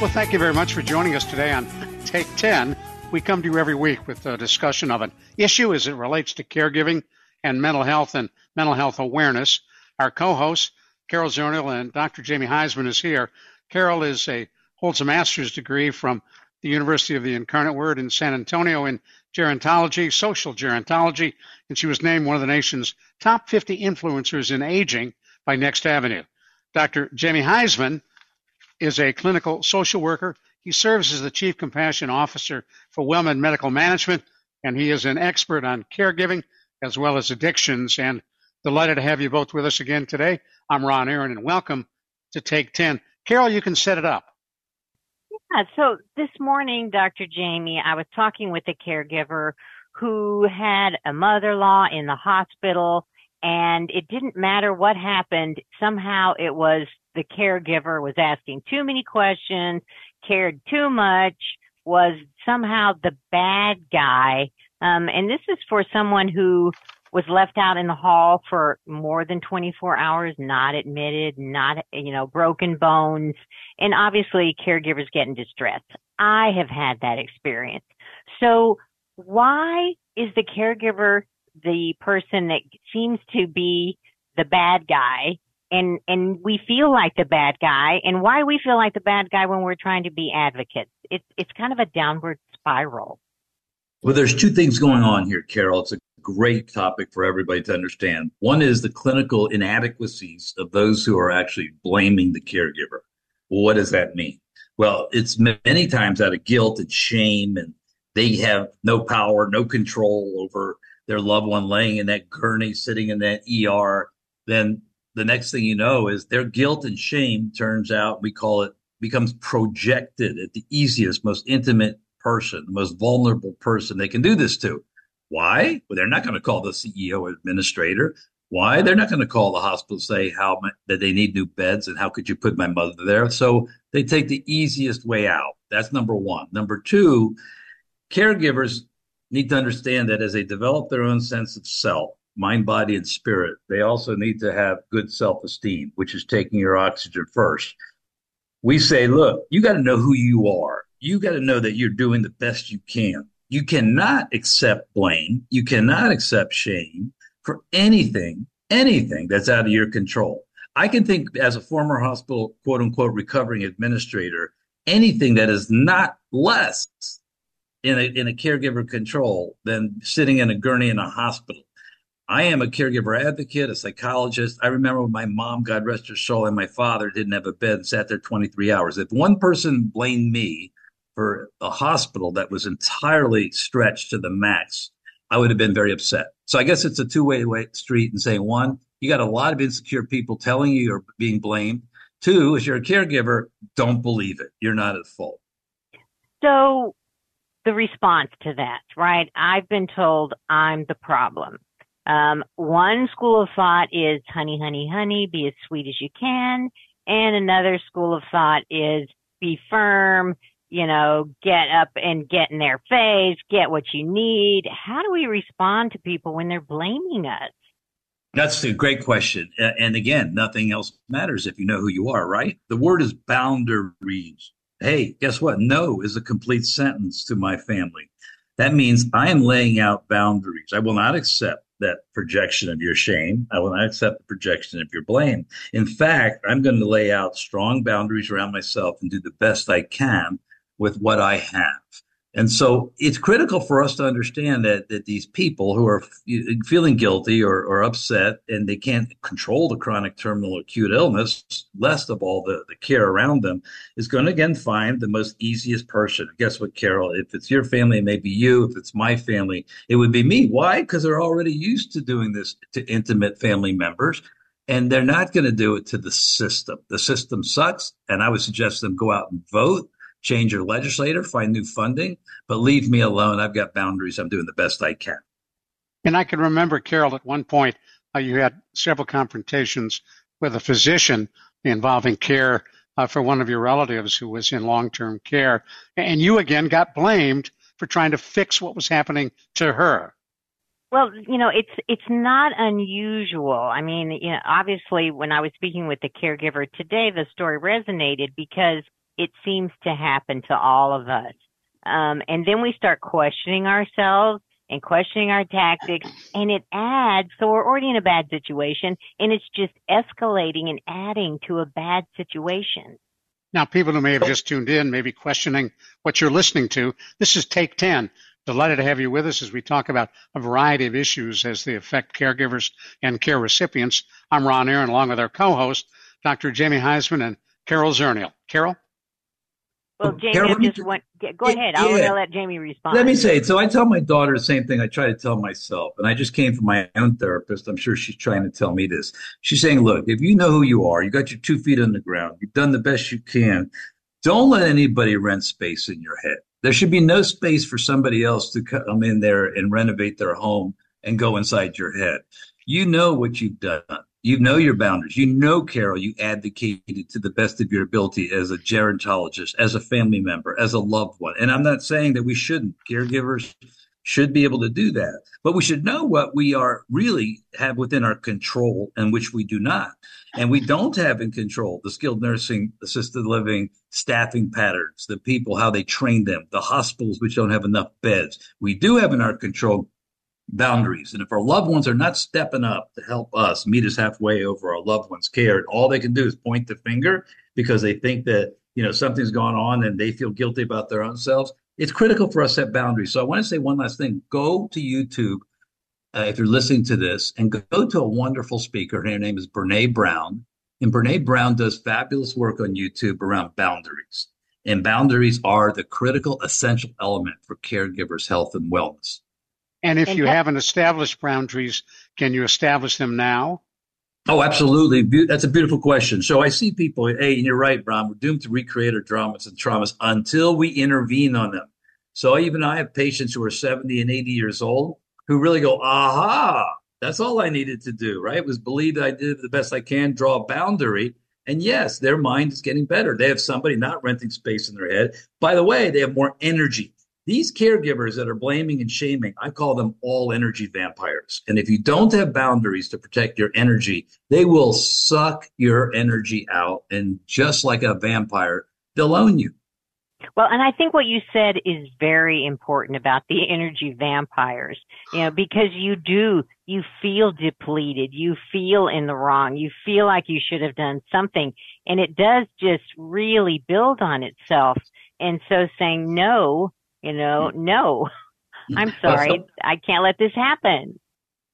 Well, thank you very much for joining us today on Take 10. We come to you every week with a discussion of an issue as it relates to caregiving and mental health and mental health awareness. Our co-host, Carol Zernial and Dr. Jamie Huysman is here. Carol is a holds a master's degree from the University of the Incarnate Word in San Antonio in gerontology, social gerontology, and she was named one of the nation's top 50 influencers in aging by Next Avenue. Dr. Jamie Huysman is a clinical social worker. He serves as the Chief Compassion Officer for WellMed Medical Management, and he is an expert on caregiving as well as addictions. And delighted to have you both with us again today. I'm Ron Aaron, and welcome to Take 10. Carol, you can set it up. Yeah, so this morning, Dr. Jamie, I was talking with a caregiver who had a mother-in-law in the hospital and it didn't matter what happened. Somehow it was the caregiver was asking too many questions, cared too much, was somehow the bad guy. Um, and this is for someone who was left out in the hall for more than 24 hours, not admitted, not, you know, broken bones. And obviously caregivers get in distress. I have had that experience. So why is the caregiver the person that seems to be the bad guy. And and we feel like the bad guy. And why we feel like the bad guy when we're trying to be advocates. It's it's kind of a downward spiral. Well there's two things going on here carol. It's a great topic for everybody to understand. One is the clinical inadequacies of those who are actually blaming the caregiver. Well, what does that mean? Well it's many times out of guilt and shame and they have no power no control over their loved one laying in that gurney, sitting in that ER, then the next thing you know is their guilt and shame turns out, we call it, becomes projected at the easiest, most intimate person, the most vulnerable person they can do this to. Why? Well, they're not going to call the CEO administrator. Why? They're not going to call the hospital say how that they need new beds and how could you put my mother there? So they take the easiest way out. That's number one. Number two, caregivers need to understand that as they develop their own sense of self, mind, body, and spirit, they also need to have good self esteem, which is taking your oxygen first. We say, look, you got to know who you are. You got to know that you're doing the best you can. You cannot accept blame. You cannot accept shame for anything, anything that's out of your control. I can think as a former hospital, quote unquote, recovering administrator, anything that is not less in a, in a caregiver control than sitting in a gurney in a hospital. I am a caregiver advocate, a psychologist. I remember when my mom, God rest her soul, and my father didn't have a bed and sat there 23 hours. If one person blamed me for a hospital that was entirely stretched to the max, I would have been very upset. So I guess it's a two way street and saying one, you got a lot of insecure people telling you you're being blamed. Two, if you're a caregiver, don't believe it. You're not at fault. So the response to that, right? I've been told I'm the problem. Um, one school of thought is honey, honey, honey, be as sweet as you can. And another school of thought is be firm, you know, get up and get in their face, get what you need. How do we respond to people when they're blaming us? That's a great question. And again, nothing else matters if you know who you are, right? The word is boundaries hey, guess what? No is a complete sentence to my family. That means I am laying out boundaries. I will not accept that projection of your shame. I will not accept the projection of your blame. In fact, I'm going to lay out strong boundaries around myself and do the best I can with what I have. And so it's critical for us to understand that that these people who are feeling guilty or, or upset and they can't control the chronic terminal acute illness, less of all the, the care around them, is going to again find the most easiest person. Guess what, Carol? If it's your family, it may be you. If it's my family, it would be me. Why? Because they're already used to doing this to intimate family members and they're not going to do it to the system. The system sucks, and I would suggest them go out and vote change your legislator, find new funding, but leave me alone. I've got boundaries. I'm doing the best I can. And I can remember, Carol, at one point, uh, you had several confrontations with a physician involving care uh, for one of your relatives who was in long term care. And you again got blamed for trying to fix what was happening to her. Well, you know, it's it's not unusual. I mean, you know, obviously when I was speaking with the caregiver today, the story resonated because it seems to happen to all of us. Um, and then we start questioning ourselves and questioning our tactics and it adds, so we're already in a bad situation and it's just escalating and adding to a bad situation. Now, people who may have just tuned in may be questioning what you're listening to. This is Take 10. Delighted to have you with us as we talk about a variety of issues as they affect caregivers and care recipients. I'm Ron Aaron, along with our co-host, Dr. Jamie Huysman and Carol Zernial. Carol? Well, Jamie, just went, go ahead. I'll yeah. let Jamie respond. Let me say it. So I tell my daughter the same thing I try to tell myself. And I just came from my own therapist. I'm sure she's trying to tell me this. She's saying, look, if you know who you are, you got your two feet on the ground, you've done the best you can, don't let anybody rent space in your head. There should be no space for somebody else to come in there and renovate their home and go inside your head. You know what you've done. You know your boundaries. You know, Carol, you advocated to the best of your ability as a gerontologist, as a family member, as a loved one. And I'm not saying that we shouldn't. Caregivers should be able to do that. But we should know what we are really have within our control and which we do not. And we don't have in control the skilled nursing, assisted living, staffing patterns, the people, how they train them, the hospitals which don't have enough beds. We do have in our control boundaries. And if our loved ones are not stepping up to help us meet us halfway over our loved ones' care, and all they can do is point the finger because they think that you know something's gone on and they feel guilty about their own selves, it's critical for us to set boundaries. So I want to say one last thing: go to YouTube uh, if you're listening to this, and go to a wonderful speaker. Her name is Brene Brown, and Brene Brown does fabulous work on YouTube around boundaries. And boundaries are the critical, essential element for caregivers' health and wellness. And if and you haven't established boundaries, can you establish them now? Oh, absolutely. That's a beautiful question. So I see people, hey, and you're right, Bram, we're doomed to recreate our dramas and traumas until we intervene on them. So even I have patients who are 70 and 80 years old who really go, aha, that's all I needed to do, right? Was believe that I did the best I can, draw a boundary. And yes, their mind is getting better. They have somebody not renting space in their head. By the way, they have more energy. These caregivers that are blaming and shaming, I call them all energy vampires. And if you don't have boundaries to protect your energy, they will suck your energy out. And just like a vampire, they'll own you. Well, and I think what you said is very important about the energy vampires, you know, because you do, you feel depleted, you feel in the wrong, you feel like you should have done something, and it does just really build on itself. And so saying no you know, mm. no, I'm sorry. I can't let this happen.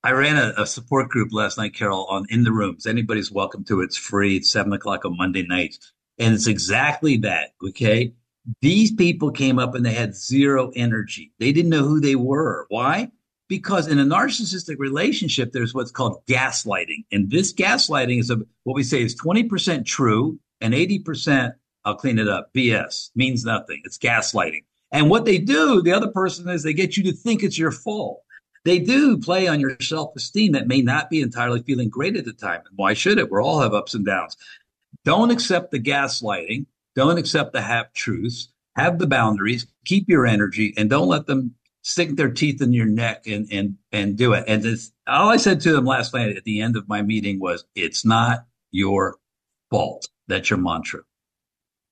I ran a, a, support group last night, Carol, on In the Rooms. Anybody's welcome to it. It's free. It's seven o'clock on Monday nights. And it's exactly that. Okay. These people came up and they had zero energy. They didn't know who they were. Why? Because in a narcissistic relationship, there's what's called gaslighting. And this gaslighting is a, what we say is 20% true and 80%, I'll clean it up, BS, means nothing. It's gaslighting. And what they do, the other person is they get you to think it's your fault. They do play on your self esteem that may not be entirely feeling great at the time. And why should it? We all have ups and downs. Don't accept the gaslighting. Don't accept the half truths. Have the boundaries. Keep your energy and don't let them stick their teeth in your neck and, and, and do it. And this, all I said to them last night at the end of my meeting was, it's not your fault. That's your mantra.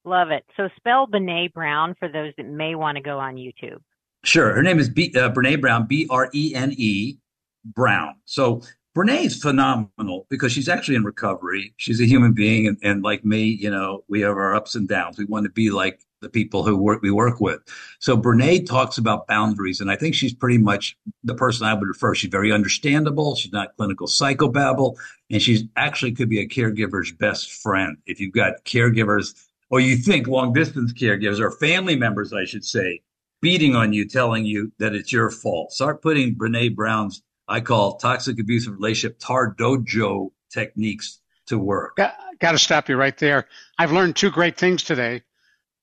Love it. So spell Brene Brown for those that may want to go on YouTube. Sure. Her name is B, uh, Brene Brown, B R E N E Brown. So Brene's phenomenal because she's actually in recovery. She's a human being, and, and like me, you know, we have our ups and downs. We want to be like the people who work we work with. So Brene talks about boundaries, and I think she's pretty much the person I would refer. She's very understandable. She's not clinical psychobabble, and she's actually could be a caregiver's best friend. If you've got caregivers, or you think long distance caregivers or family members, I should say, beating on you, telling you that it's your fault. Start putting Brene Brown's I call toxic abusive relationship tar dojo techniques to work. Got, got to stop you right there. I've learned two great things today.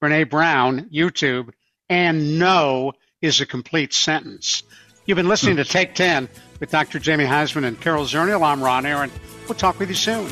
Brene Brown, YouTube, and no is a complete sentence. You've been listening to hmm. Take 10 with Dr. Jamie Huysman and Carol Zernial. I'm Ron Aaron. We'll talk with you soon.